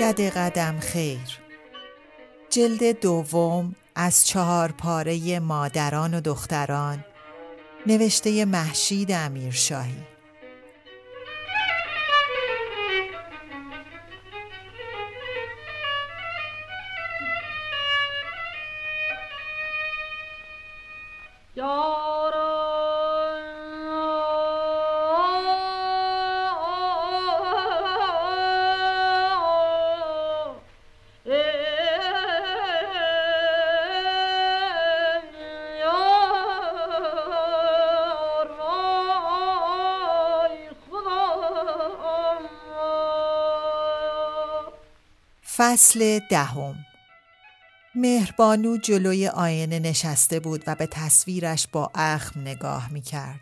دد قدم خیر. جلد دوم از چهار پاره مادران و دختران نوشته محشید امیرشاهی. فصل دهم. مهربانو جلوی آینه نشسته بود و به تصویرش با اخم نگاه می کرد.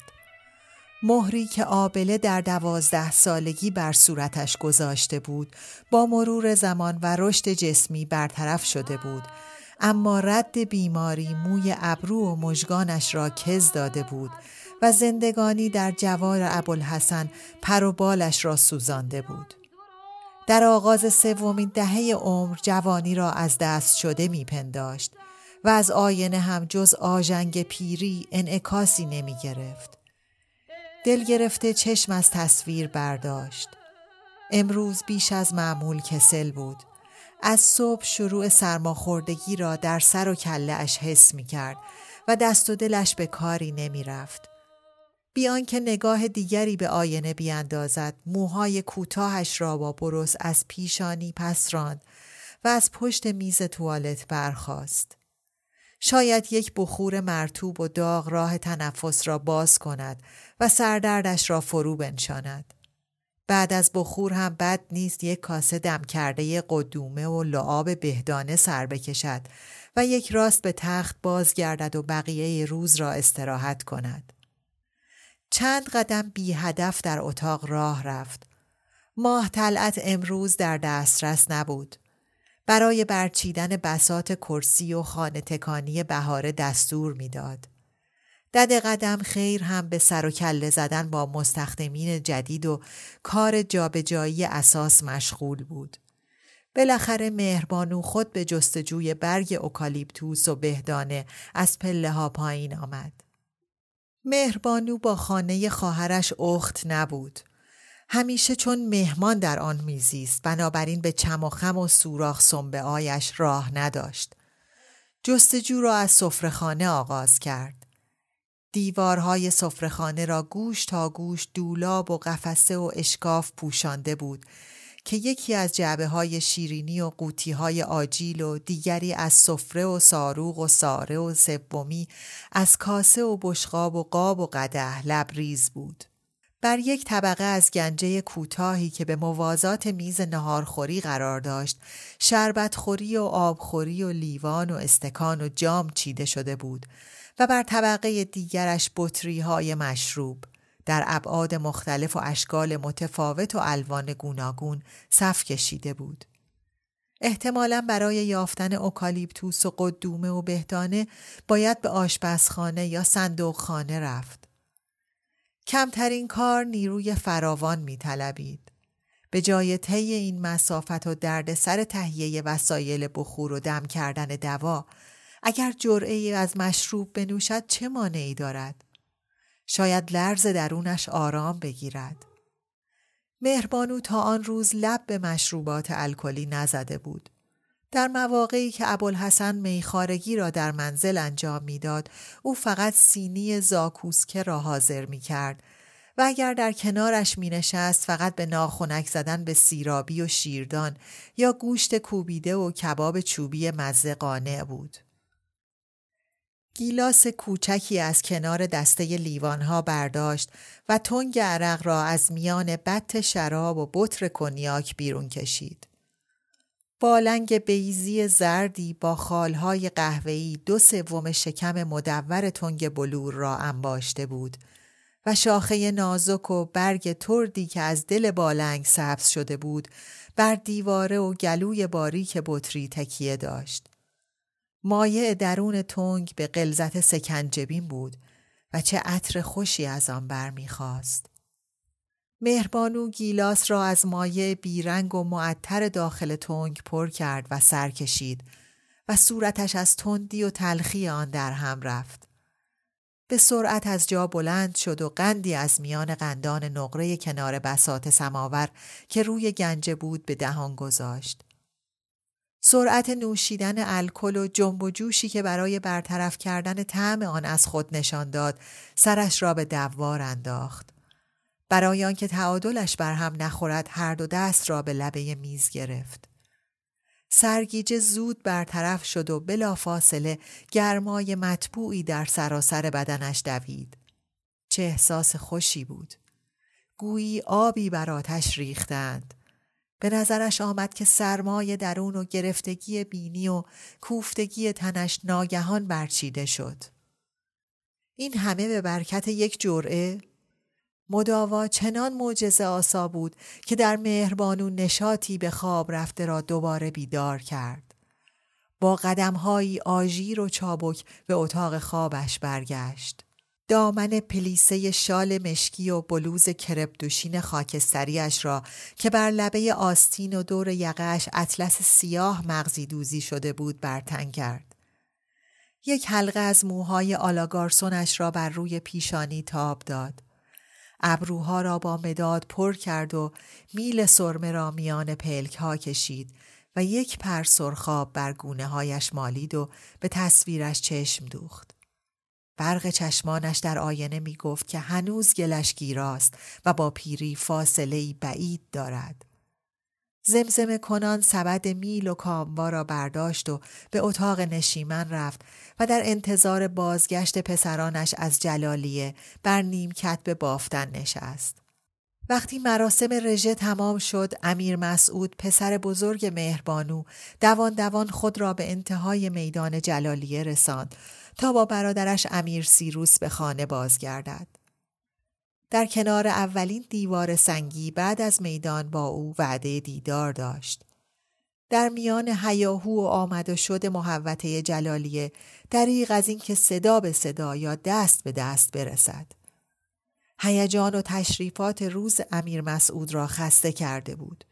مهری که آبله در دوازده سالگی بر صورتش گذاشته بود با مرور زمان و رشد جسمی برطرف شده بود. اما رد بیماری موی ابرو و مژگانش را کز داده بود و زندگانی در جوار ابوالحسن پر و بالش را سوزانده بود. در آغاز سومین دهه عمر جوانی را از دست شده میپنداشت و از آینه هم جز آژنگ پیری انعکاسی نمی گرفت. دل گرفته چشم از تصویر برداشت. امروز بیش از معمول کسل بود. از صبح شروع سرماخوردگی را در سر و کله اش حس می کرد و دست و دلش به کاری نمی رفت. بیان که نگاه دیگری به آینه بیاندازد موهای کوتاهش را با برس از پیشانی پس راند و از پشت میز توالت برخاست. شاید یک بخور مرتوب و داغ راه تنفس را باز کند و سردردش را فرو بنشاند. بعد از بخور هم بد نیست یک کاسه دم کرده قدومه و لعاب بهدانه سر بکشد و یک راست به تخت بازگردد و بقیه روز را استراحت کند. چند قدم بی هدف در اتاق راه رفت. ماه طلعت امروز در دسترس نبود. برای برچیدن بسات کرسی و خانه تکانی بهاره دستور می‌داد. دد قدم خیر هم به سر و کله زدن با مستخدمین جدید و کار جابجایی اساس مشغول بود. بالاخره مهربانو خود به جستجوی برگ اوکالیپتوس و بهدانه از پله ها پایین آمد. مهربانو با خانه خواهرش اخت نبود. همیشه چون مهمان در آن میزیست بنابراین به چم و خم و سوراخ سنبه آیش راه نداشت. جستجو را از سفرهخانه آغاز کرد. دیوارهای سفرهخانه را گوش تا گوش دولاب و قفسه و اشکاف پوشانده بود که یکی از جعبه های شیرینی و قوطی های آجیل و دیگری از سفره و ساروغ و ساره و سومی از کاسه و بشقاب و قاب و قده لبریز بود. بر یک طبقه از گنجه کوتاهی که به موازات میز نهارخوری قرار داشت شربتخوری و آبخوری و لیوان و استکان و جام چیده شده بود و بر طبقه دیگرش بطری های مشروب در ابعاد مختلف و اشکال متفاوت و الوان گوناگون صف کشیده بود. احتمالا برای یافتن اوکالیپتوس و قدومه و بهدانه باید به آشپزخانه یا صندوقخانه رفت. کمترین کار نیروی فراوان می طلبید. به جای طی این مسافت و درد سر تهیه وسایل بخور و دم کردن دوا اگر جرعه از مشروب بنوشد چه مانعی دارد؟ شاید لرز درونش آرام بگیرد. مهربانو تا آن روز لب به مشروبات الکلی نزده بود. در مواقعی که ابوالحسن میخارگی را در منزل انجام می‌داد او فقط سینی زاکوسکه را حاضر می کرد و اگر در کنارش می نشست فقط به ناخونک زدن به سیرابی و شیردان یا گوشت کوبیده و کباب چوبی مزه قانع بود. گیلاس کوچکی از کنار دسته لیوانها برداشت و تنگ عرق را از میان بط شراب و بطر کنیاک بیرون کشید. بالنگ بیزی زردی با خالهای قهوه‌ای دو سوم شکم مدور تنگ بلور را انباشته بود و شاخه نازک و برگ تردی که از دل بالنگ سبز شده بود بر دیواره و گلوی باریک بطری تکیه داشت. مایع درون تنگ به قلزت سکنجبین بود و چه عطر خوشی از آن برمیخواست. مهربانو گیلاس را از مایع بیرنگ و معطر داخل تنگ پر کرد و سر کشید و صورتش از تندی و تلخی آن در هم رفت. به سرعت از جا بلند شد و قندی از میان قندان نقره کنار بسات سماور که روی گنجه بود به دهان گذاشت. سرعت نوشیدن الکل و جنب و جوشی که برای برطرف کردن طعم آن از خود نشان داد سرش را به دوار انداخت. برای آنکه تعادلش بر هم نخورد هر دو دست را به لبه میز گرفت. سرگیجه زود برطرف شد و بلافاصله گرمای مطبوعی در سراسر بدنش دوید. چه احساس خوشی بود. گویی آبی بر آتش ریختند. به نظرش آمد که سرمای درون و گرفتگی بینی و کوفتگی تنش ناگهان برچیده شد. این همه به برکت یک جرعه مداوا چنان معجزه آسا بود که در مهربانو نشاطی به خواب رفته را دوباره بیدار کرد. با قدمهایی آژیر و چابک به اتاق خوابش برگشت. دامن پلیسه شال مشکی و بلوز کربدوشین خاکستریش را که بر لبه آستین و دور یقهش اطلس سیاه مغزی دوزی شده بود برتن کرد. یک حلقه از موهای آلاگارسونش را بر روی پیشانی تاب داد. ابروها را با مداد پر کرد و میل سرمه را میان پلک ها کشید و یک پر سرخاب بر گونه هایش مالید و به تصویرش چشم دوخت. برق چشمانش در آینه می گفت که هنوز گلش گیراست و با پیری فاصله بعید دارد. زمزمه کنان سبد میل و کاموا را برداشت و به اتاق نشیمن رفت و در انتظار بازگشت پسرانش از جلالیه بر نیمکت به بافتن نشست. وقتی مراسم رژه تمام شد امیر مسعود پسر بزرگ مهربانو دوان دوان خود را به انتهای میدان جلالیه رساند تا با برادرش امیر سیروس به خانه بازگردد. در کنار اولین دیوار سنگی بعد از میدان با او وعده دیدار داشت. در میان هیاهو و آمد و شد محوطه جلالیه دریغ از اینکه صدا به صدا یا دست به دست برسد. هیجان و تشریفات روز امیر مسعود را خسته کرده بود.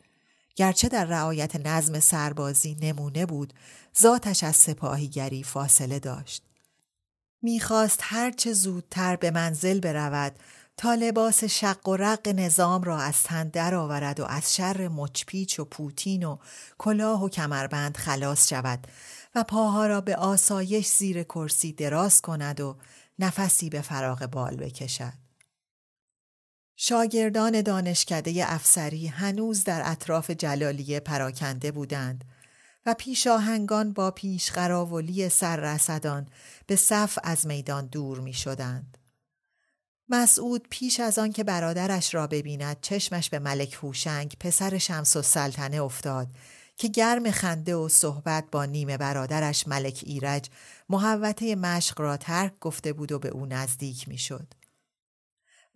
گرچه در رعایت نظم سربازی نمونه بود، ذاتش از سپاهیگری فاصله داشت. می‌خواست هرچه زودتر به منزل برود تا لباس شق و رق نظام را از تن درآورد و از شر مچپیچ و پوتین و کلاه و کمربند خلاص شود و پاها را به آسایش زیر کرسی دراز کند و نفسی به فراغ بال بکشد. شاگردان دانشکده افسری هنوز در اطراف جلالیه پراکنده بودند و پیشاهنگان با پیش قراولی سررسدان به صف از میدان دور می شدند. مسعود پیش از آن که برادرش را ببیند چشمش به ملک هوشنگ پسر شمس و سلطنه افتاد که گرم خنده و صحبت با نیمه برادرش ملک ایرج محوطه مشق را ترک گفته بود و به او نزدیک می شد.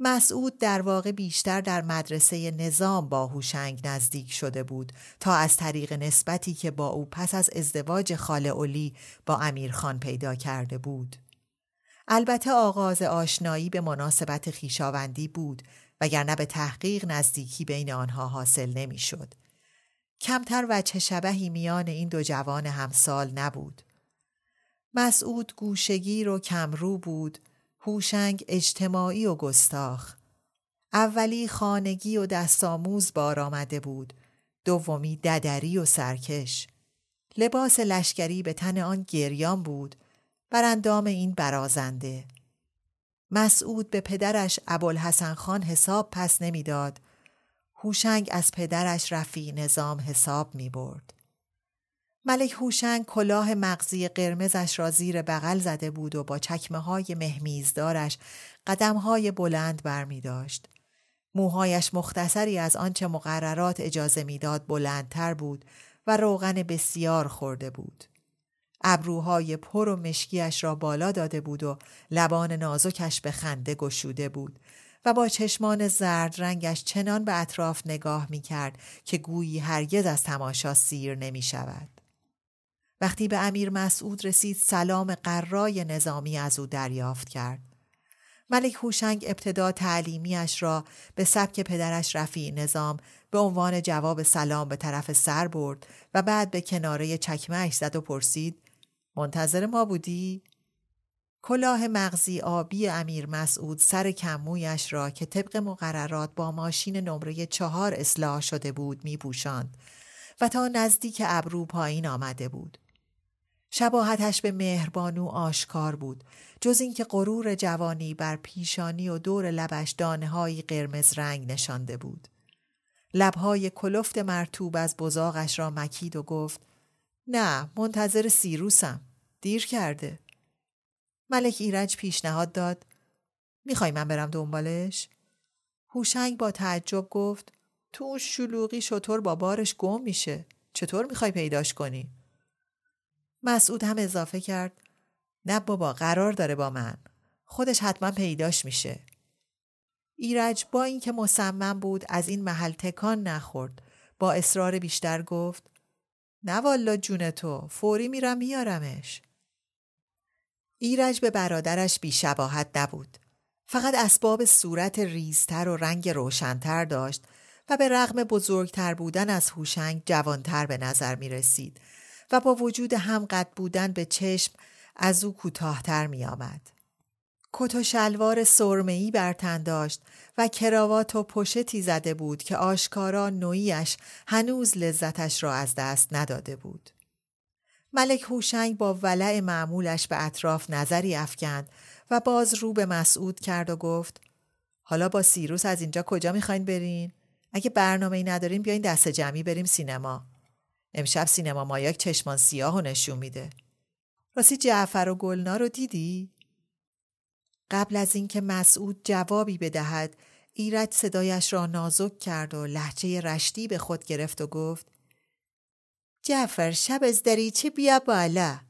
مسعود در واقع بیشتر در مدرسه نظام با هوشنگ نزدیک شده بود تا از طریق نسبتی که با او پس از ازدواج خاله اولی با امیرخان پیدا کرده بود. البته آغاز آشنایی به مناسبت خیشاوندی بود وگرنه به تحقیق نزدیکی بین آنها حاصل نمی‌شد. کمتر وجه شبهی میان این دو جوان همسال نبود. مسعود گوشگیر و کمرو بود هوشنگ اجتماعی و گستاخ. اولی خانگی و دستآموز بار آمده بود. دومی ددری و سرکش. لباس لشکری به تن آن گریان بود. بر اندام این برازنده. مسعود به پدرش ابوالحسن خان حساب پس نمی‌داد. هوشنگ از پدرش رفی نظام حساب می برد. ملک هوشنگ کلاه مغزی قرمزش را زیر بغل زده بود و با چکمه های مهمیزدارش قدم های بلند بر می داشت. موهایش مختصری از آنچه مقررات اجازه می‌داد بلندتر بود و روغن بسیار خورده بود. ابروهای پر و مشکیش را بالا داده بود و لبان نازکش به خنده گشوده بود و با چشمان زرد رنگش چنان به اطراف نگاه می کرد که گویی هرگز از تماشا سیر نمی شود. وقتی به امیر مسعود رسید سلام قرای نظامی از او دریافت کرد. ملک هوشنگ ابتدا تعلیمیش را به سبک پدرش رفیع نظام به عنوان جواب سلام به طرف سر برد و بعد به کناره چکمهش زد و پرسید منتظر ما بودی؟ کلاه مغزی آبی امیر مسعود سر کمویش را که طبق مقررات با ماشین نمره چهار اصلاح شده بود می پوشند و تا نزدیک ابرو پایین آمده بود. شباهتش به مهربانو آشکار بود جز اینکه غرور جوانی بر پیشانی و دور لبش دانه قرمز رنگ نشانده بود. لبهای کلفت مرتوب از بزاقش را مکید و گفت نه منتظر سیروسم دیر کرده. ملک ایرج پیشنهاد داد می‌خوای من برم دنبالش؟ هوشنگ با تعجب گفت تو شلوغی شطور با بارش گم میشه چطور می‌خوای پیداش کنی؟ مسعود هم اضافه کرد نه بابا قرار داره با من. خودش حتما پیداش میشه. ایرج با اینکه مصمم بود از این محل تکان نخورد با اصرار بیشتر گفت نه والا جون تو فوری میرم میارمش ایرج به برادرش بیشباهت نبود. فقط اسباب صورت ریزتر و رنگ روشنتر داشت و به رغم بزرگتر بودن از هوشنگ جوانتر به نظر می رسید و با وجود هم قد بودن به چشم از او کوتاهتر می آمد. کت و شلوار سرمه‌ای بر تن داشت و کراوات و پشتی زده بود که آشکارا نویش هنوز لذتش را از دست نداده بود. ملک هوشنگ با ولع معمولش به اطراف نظری افکند و باز رو به مسعود کرد و گفت حالا با سیروس از اینجا کجا می‌خواین برین؟ اگه برنامه ای نداریم بیاین دست جمعی بریم سینما. امشب سینما مایاک چشمان سیاه و نشون میده. راستی جعفر و گلنا رو دیدی؟ قبل از اینکه مسعود جوابی بدهد ایرج صدایش را نازک کرد و لحچه رشتی به خود گرفت و گفت جعفر شب از دریچه بیا بالا؟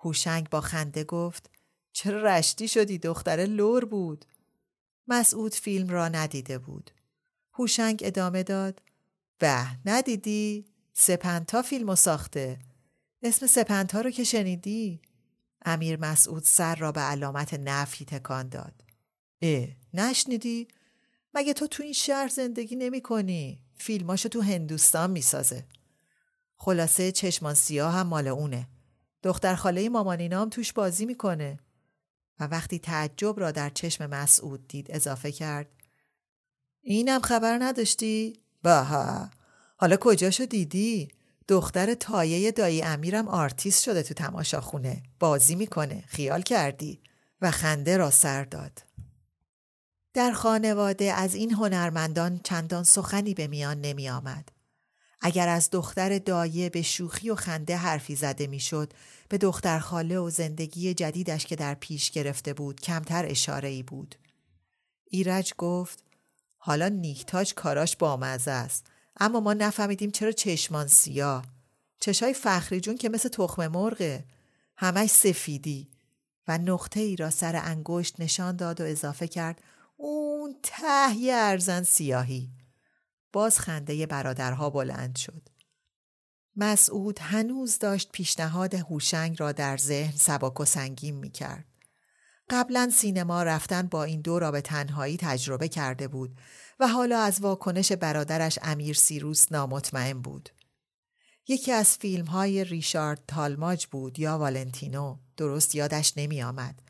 هوشنگ با خنده گفت چرا رشتی شدی؟ دختر لور بود. مسعود فیلم را ندیده بود. هوشنگ ادامه داد به ندیدی؟ سپنتا فیلمو ساخته اسم سپنتا رو که شنیدی امیر مسعود سر را به علامت نفی تکان داد. اه نشنیدی؟ مگه تو تو این شهر زندگی نمی کنی؟ فیلماشو تو هندوستان می‌سازه. خلاصه چشمان سیاه هم مال اونه. دختر خاله مامانینام توش بازی می‌کنه. و وقتی تعجب را در چشم مسعود دید اضافه کرد. اینم خبر نداشتی؟ باها حالا کجاشو دیدی؟ دختر دایه دایی امیرم آرتیست شده تو تماشاخونه بازی می‌کنه خیال کردی و خنده را سر داد در خانواده از این هنرمندان چندان سخنی به میان نمی آمد. اگر از دختر دایه به شوخی و خنده حرفی زده می‌شد به دختر خاله و زندگی جدیدش که در پیش گرفته بود کمتر اشاره ای بود. ایرج گفت حالا نیکتاج کاراش بامزه است اما ما نفهمیدیم چرا چشمان سیاه. چشای فخری جون که مثل تخم مرغه. همش سفیدی. و نقطه ای را سر انگشت نشان داد و اضافه کرد اون ته ارزن سیاهی. باز خنده برادرها بلند شد. مسعود هنوز داشت پیشنهاد هوشنگ را در ذهن سباک و سنگین می کرد. قبلا سینما رفتن با این دو را به تنهایی تجربه کرده بود و حالا از واکنش برادرش امیر سیروس نامطمئن بود. یکی از فیلم های ریشارد تالماج بود یا والنتینو درست یادش نمی آمد.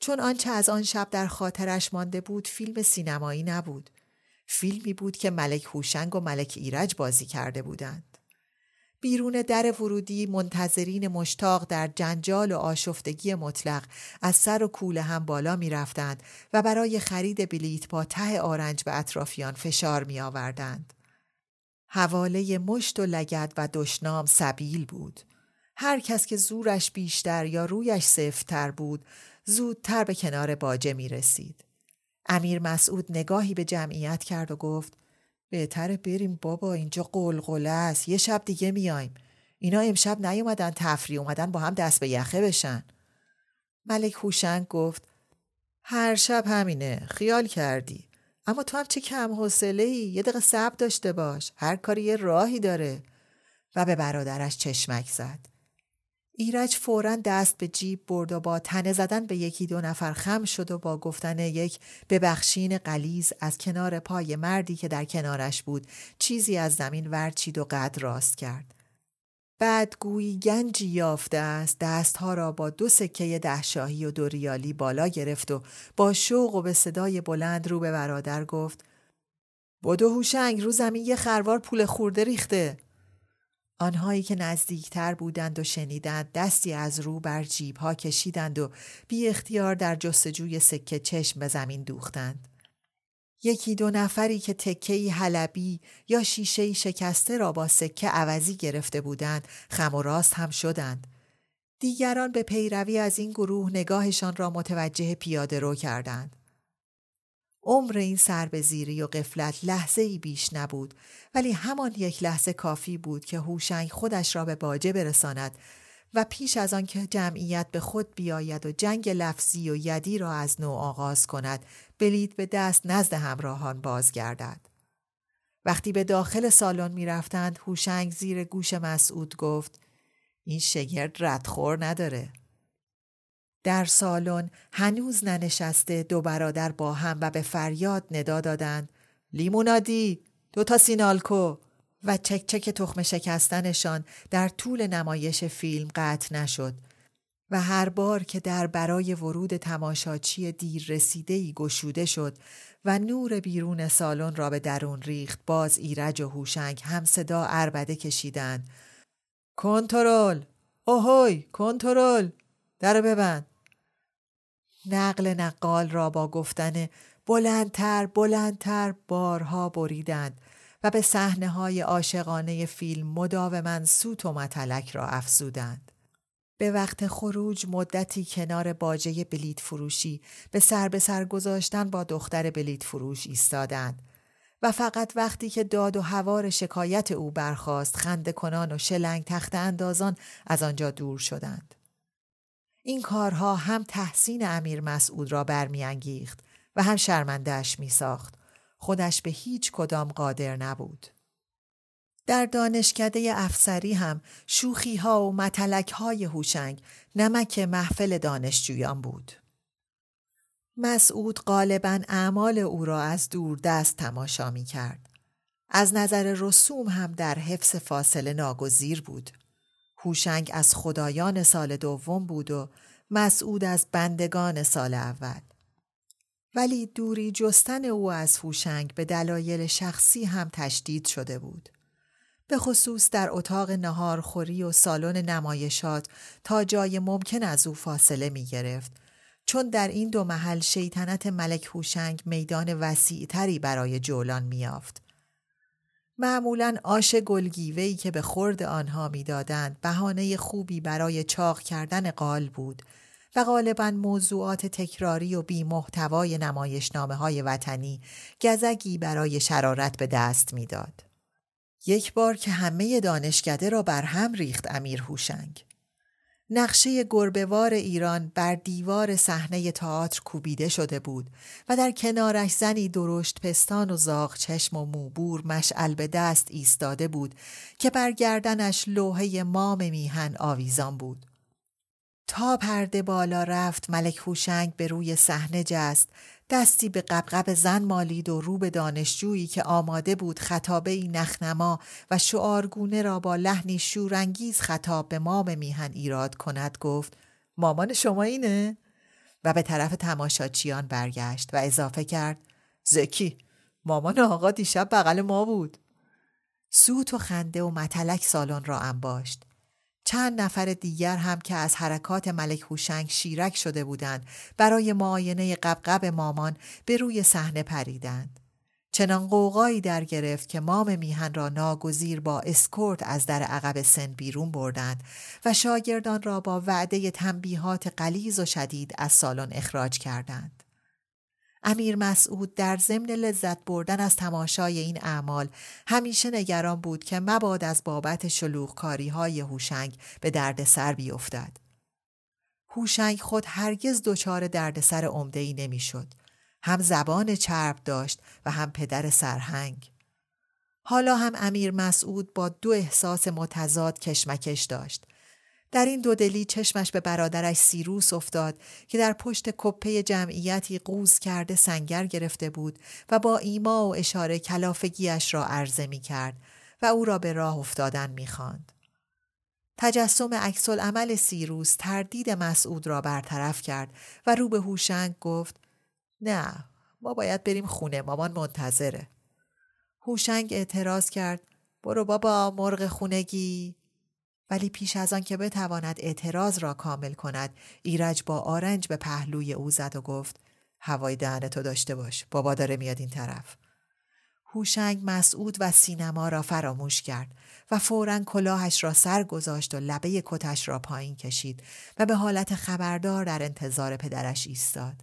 چون آنچه از آن شب در خاطرش مانده بود فیلم سینمایی نبود. فیلمی بود که ملک هوشنگ و ملک ایرج بازی کرده بودند. بیرون در ورودی منتظرین مشتاق در جنجال و آشفتگی مطلق از سر و کوله هم بالا می رفتند و برای خرید بلیت با ته آرنج به اطرافیان فشار می آوردند. حواله مشت و لگد و دشنام سبیل بود. هر کس که زورش بیشتر یا رویش سفتر بود زودتر به کنار باجه می رسید. امیر مسعود نگاهی به جمعیت کرد و گفت بهتره بریم بابا اینجا قلقله است. یه شب دیگه میایم. اینا امشب نیومدن تفریح اومدن با هم دست به یخه بشن. ملک هوشنگ گفت هر شب همینه خیال کردی. اما تو هم چه کم حوصله ای یه دقیقه صبر داشته باش. هر کاری یه راهی داره. و به برادرش چشمک زد. ایرج فورا دست به جیب برد و با تنه زدن به یکی دو نفر خم شد و با گفتن یک ببخشین قلیز از کنار پای مردی که در کنارش بود چیزی از زمین ورچید و قد راست کرد. بعد گویی گنجی یافته است دستها را با دو سکه دهشاهی و دو ریالی بالا گرفت و با شوق و به صدای بلند رو به برادر گفت بدو هوشنگ رو زمین یه خروار پول خورده ریخته آنهایی که نزدیکتر بودند و شنیدند دستی از رو بر جیب ها کشیدند و بی اختیار در جستجوی سکه چشم به زمین دوختند. یکی دو نفری که تکهی حلبی یا شیشه شکسته را با سکه عوضی گرفته بودند خم و راست هم شدند. دیگران به پیروی از این گروه نگاهشان را متوجه پیاده رو کردند. عمر این سر به زیری و قفلت لحظه ای بیش نبود ولی همان یک لحظه کافی بود که هوشنگ خودش را به باجه برساند و پیش از آن که جمعیت به خود بیاید و جنگ لفظی و یدی را از نو آغاز کند بلید به دست نزد همراهان بازگردد. وقتی به داخل سالن می رفتند هوشنگ زیر گوش مسعود گفت این شگرد ردخور نداره. در سالن هنوز ننشسته دو برادر با هم و به فریاد ندا دادند. لیمونادی دو تا سینالکو و چک چک تخم شکستنشان در طول نمایش فیلم قطع نشد و هر بار که در برای ورود تماشاچی دیر رسیده ای گشوده شد و نور بیرون سالن را به درون ریخت باز ایرج و هوشنگ هم صدا اربده کشیدند. کنترل! اوهوی! کنترل! در ببند! نقل نقال را با گفتن بلندتر بلندتر بارها بریدند و به صحنه های عاشقانه فیلم مداوما سوت و متلک را افزودند. به وقت خروج مدتی کنار باجه بلیت فروشی به سر به سر گذاشتن با دختر بلیت فروش ایستادند و فقط وقتی که داد و هوار شکایت او برخاست خنده کنان و شلنگ تخت اندازان از آنجا دور شدند. این کارها هم تحسین امیر مسعود را برمیانگیخت و هم شرمندهش می ساخت. خودش به هیچ کدام قادر نبود. در دانشکده افسری هم شوخی ها و متلک های هوشنگ نمک محفل دانشجویان بود. مسعود غالبا اعمال او را از دور دست تماشا می کرد. از نظر رسوم هم در حفظ فاصله ناگزیر بود. هوشنگ از خدایان سال دوم بود و مسعود از بندگان سال اول. ولی دوری جستن او از هوشنگ به دلایل شخصی هم تشدید شده بود. به خصوص در اتاق نهارخوری و سالن نمایشات تا جای ممکن از او فاصله می گرفت چون در این دو محل شیطنت ملک هوشنگ میدان وسیعتری برای جولان میافت. معمولا آش گلگیوهی که به خورد آنها می‌دادند بهانه خوبی برای چاق کردن قال بود و غالبا موضوعات تکراری و بی محتوای نمایشنامه های وطنی گزگی برای شرارت به دست می‌داد. یک بار که همه دانشکده را بر هم ریخت امیر هوشنگ. نقشه گربهوار ایران بر دیوار صحنه تئاتر کوبیده شده بود و در کنارش زنی درشت پستان و زاغ چشم و موبور مشعل به دست ایستاده بود که بر گردنش لوحه مام میهن آویزان بود. تا پرده بالا رفت ملک هوشنگ به روی صحنه جست دستی به قبقب زن مالید و رو به دانشجویی که آماده بود خطابه ای نخنما و شعارگونه را با لحنی شورانگیز خطاب به مام میهن ایراد کند گفت مامان شما اینه؟ و به طرف تماشاچیان برگشت و اضافه کرد زکی مامان آقا دیشب بغل ما بود سوت و خنده و متلک سالن را انباشت. چند نفر دیگر هم که از حرکات ملک هوشنگ شیرک شده بودند برای معاینه قبقب مامان به روی صحنه پریدند. چنان قوقایی در گرفت که مام میهن را ناگزیر با اسکورت از در عقب سن بیرون بردند و شاگردان را با وعده تنبیهات قلیز و شدید از سالن اخراج کردند. امیر مسعود در ضمن لذت بردن از تماشای این اعمال همیشه نگران بود که مباد از بابت شلوغکاری های هوشنگ به دردسر بیفتد. هوشنگ خود هرگز دچار دردسر عمده ای نمی‌شد. هم زبان چرب داشت و هم پدر سرهنگ. حالا هم امیر مسعود با دو احساس متضاد کشمکش داشت. در این دودلی چشمش به برادرش سیروس افتاد که در پشت کپه جمعیتی قوز کرده سنگر گرفته بود و با ایما و اشاره کلافگیش را عرضه می کرد و او را به راه افتادن می خاند. تجسم عکس عمل سیروس تردید مسعود را برطرف کرد و رو به هوشنگ گفت نه ما باید بریم خونه مامان منتظره هوشنگ اعتراض کرد برو بابا مرغ خونگی ولی پیش از آن که بتواند اعتراض را کامل کند ایرج با آرنج به پهلوی او زد و گفت هوای دهنتو داشته باش بابا داره میاد این طرف هوشنگ مسعود و سینما را فراموش کرد و فورا کلاهش را سر گذاشت و لبه کتش را پایین کشید و به حالت خبردار در انتظار پدرش ایستاد.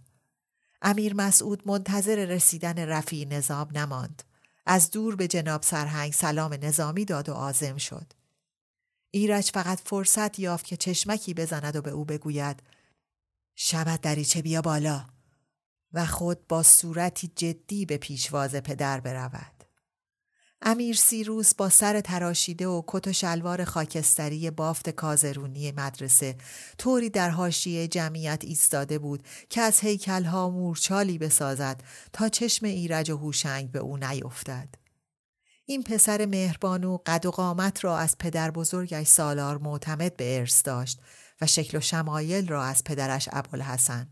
امیر مسعود منتظر رسیدن رفی نظام نماند. از دور به جناب سرهنگ سلام نظامی داد و آزم شد. ایرج فقط فرصت یافت که چشمکی بزند و به او بگوید شبت دریچه بیا بالا و خود با صورتی جدی به پیشواز پدر برود. امیر سیروس با سر تراشیده و کت و شلوار خاکستری بافت کازرونی مدرسه طوری در حاشیه جمعیت ایستاده بود که از هیکلها مورچالی بسازد تا چشم ایرج و هوشنگ به او نیفتد. این پسر مهربانو قد و قامت را از پدر بزرگش سالار معتمد به ارث داشت و شکل و شمایل را از پدرش ابوالحسن.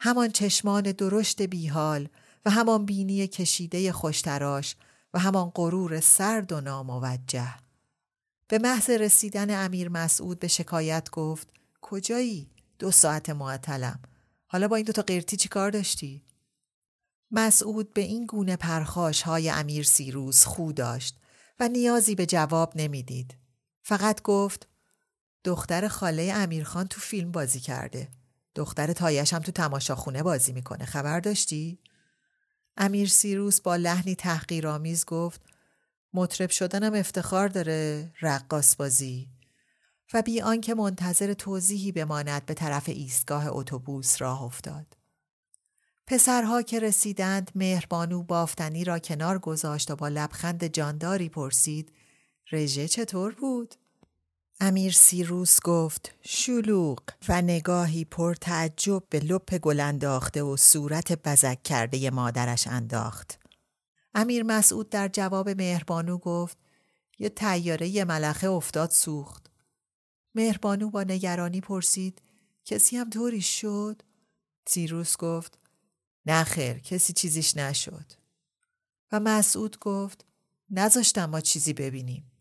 همان چشمان درشت بیحال و همان بینی کشیده خوشتراش و همان غرور سرد و ناموجه. به محض رسیدن امیر مسعود به شکایت گفت کجایی؟ دو ساعت معطلم. حالا با این دوتا قرتی چی کار داشتی؟ مسعود به این گونه پرخاش های امیر سیروس خو داشت و نیازی به جواب نمی‌دید. فقط گفت دختر خاله امیرخان تو فیلم بازی کرده. دختر تایش هم تو تماشاخونه بازی می‌کنه. خبر داشتی؟ امیر سیروس با لحنی تحقیرآمیز گفت مطرب شدنم افتخار داره رقاص بازی و بی آنکه منتظر توضیحی بماند به طرف ایستگاه اتوبوس راه افتاد. پسرها که رسیدند مهربانو بافتنی را کنار گذاشت و با لبخند جانداری پرسید رژه چطور بود؟ امیر سیروس گفت شلوغ و نگاهی پر تعجب به لپ گل انداخته و صورت بزک کرده مادرش انداخت. امیر مسعود در جواب مهربانو گفت یه تیاره یه ملخه افتاد سوخت. مهربانو با نگرانی پرسید کسی هم طوری شد؟ سیروس گفت نه خیر کسی چیزیش نشد. و مسعود گفت نذاشتم ما چیزی ببینیم.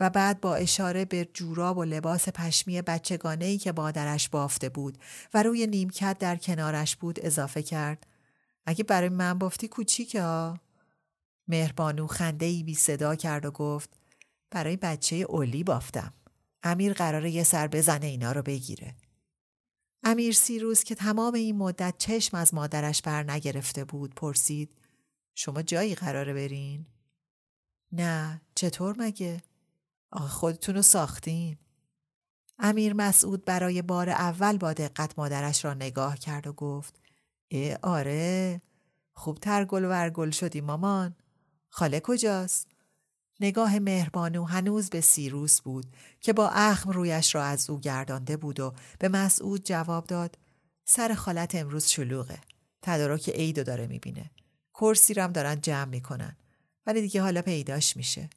و بعد با اشاره به جوراب و لباس پشمی بچگانه ای که مادرش بافته بود و روی نیمکت در کنارش بود اضافه کرد اگه برای من بافتی کوچیکه ها مهربانو خنده ای بی صدا کرد و گفت برای بچه اولی بافتم امیر قراره یه سر بزنه اینا رو بگیره امیر سیروس که تمام این مدت چشم از مادرش بر نگرفته بود پرسید شما جایی قراره برین؟ نه چطور مگه؟ آخه خودتون رو ساختین امیر مسعود برای بار اول با دقت مادرش را نگاه کرد و گفت ای آره خوب ترگل ورگل شدی مامان خاله کجاست؟ نگاه مهربانو هنوز به سیروس بود که با اخم رویش را از او گردانده بود و به مسعود جواب داد سر خالت امروز شلوغه تدارک عیدو داره می‌بینه کرسی رم دارن جمع می‌کنن ولی دیگه حالا پیداش میشه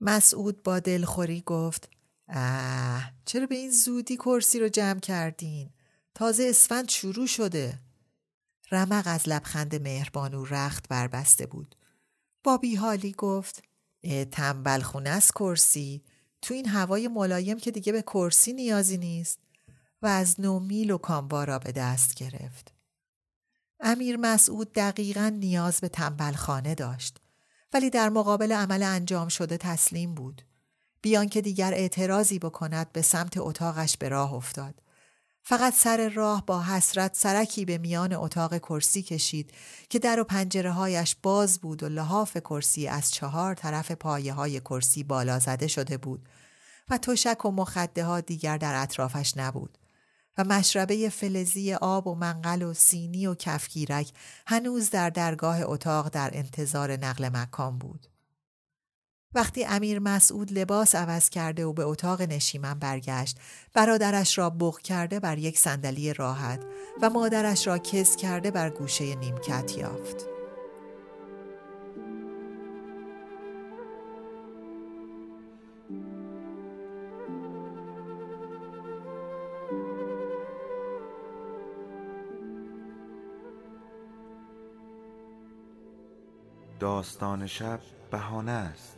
مسعود با دلخوری گفت اه چرا به این زودی کرسی رو جمع کردین؟ تازه اسفند شروع شده. رمق از لبخند مهربانو رخت بربسته بود. با بیحالی گفت تنبل خونه است کرسی تو این هوای ملایم که دیگه به کرسی نیازی نیست و از نو میل و کامبارا به دست گرفت. امیر مسعود دقیقا نیاز به تنبل خانه داشت ولی در مقابل عمل انجام شده تسلیم بود. بیان که دیگر اعتراضی بکند به سمت اتاقش به راه افتاد. فقط سر راه با حسرت سرکی به میان اتاق کرسی کشید که در و پنجره هایش باز بود و لحاف کرسی از چهار طرف پایه های کرسی بالا زده شده بود و تشک و مخده ها دیگر در اطرافش نبود و مشربه فلزی آب و منقل و سینی و کفگیرک هنوز در درگاه اتاق در انتظار نقل مکان بود. وقتی امیر مسعود لباس عوض کرده و به اتاق نشیمن برگشت برادرش را بغ کرده بر یک صندلی راحت و مادرش را کس کرده بر گوشه نیمکت یافت. داستان شب بهانه است.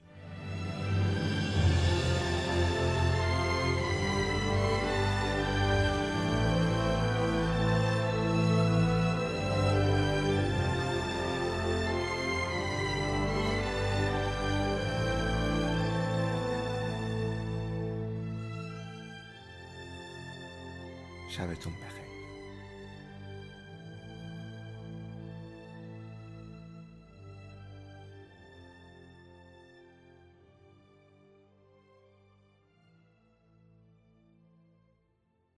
شبتون بخیر.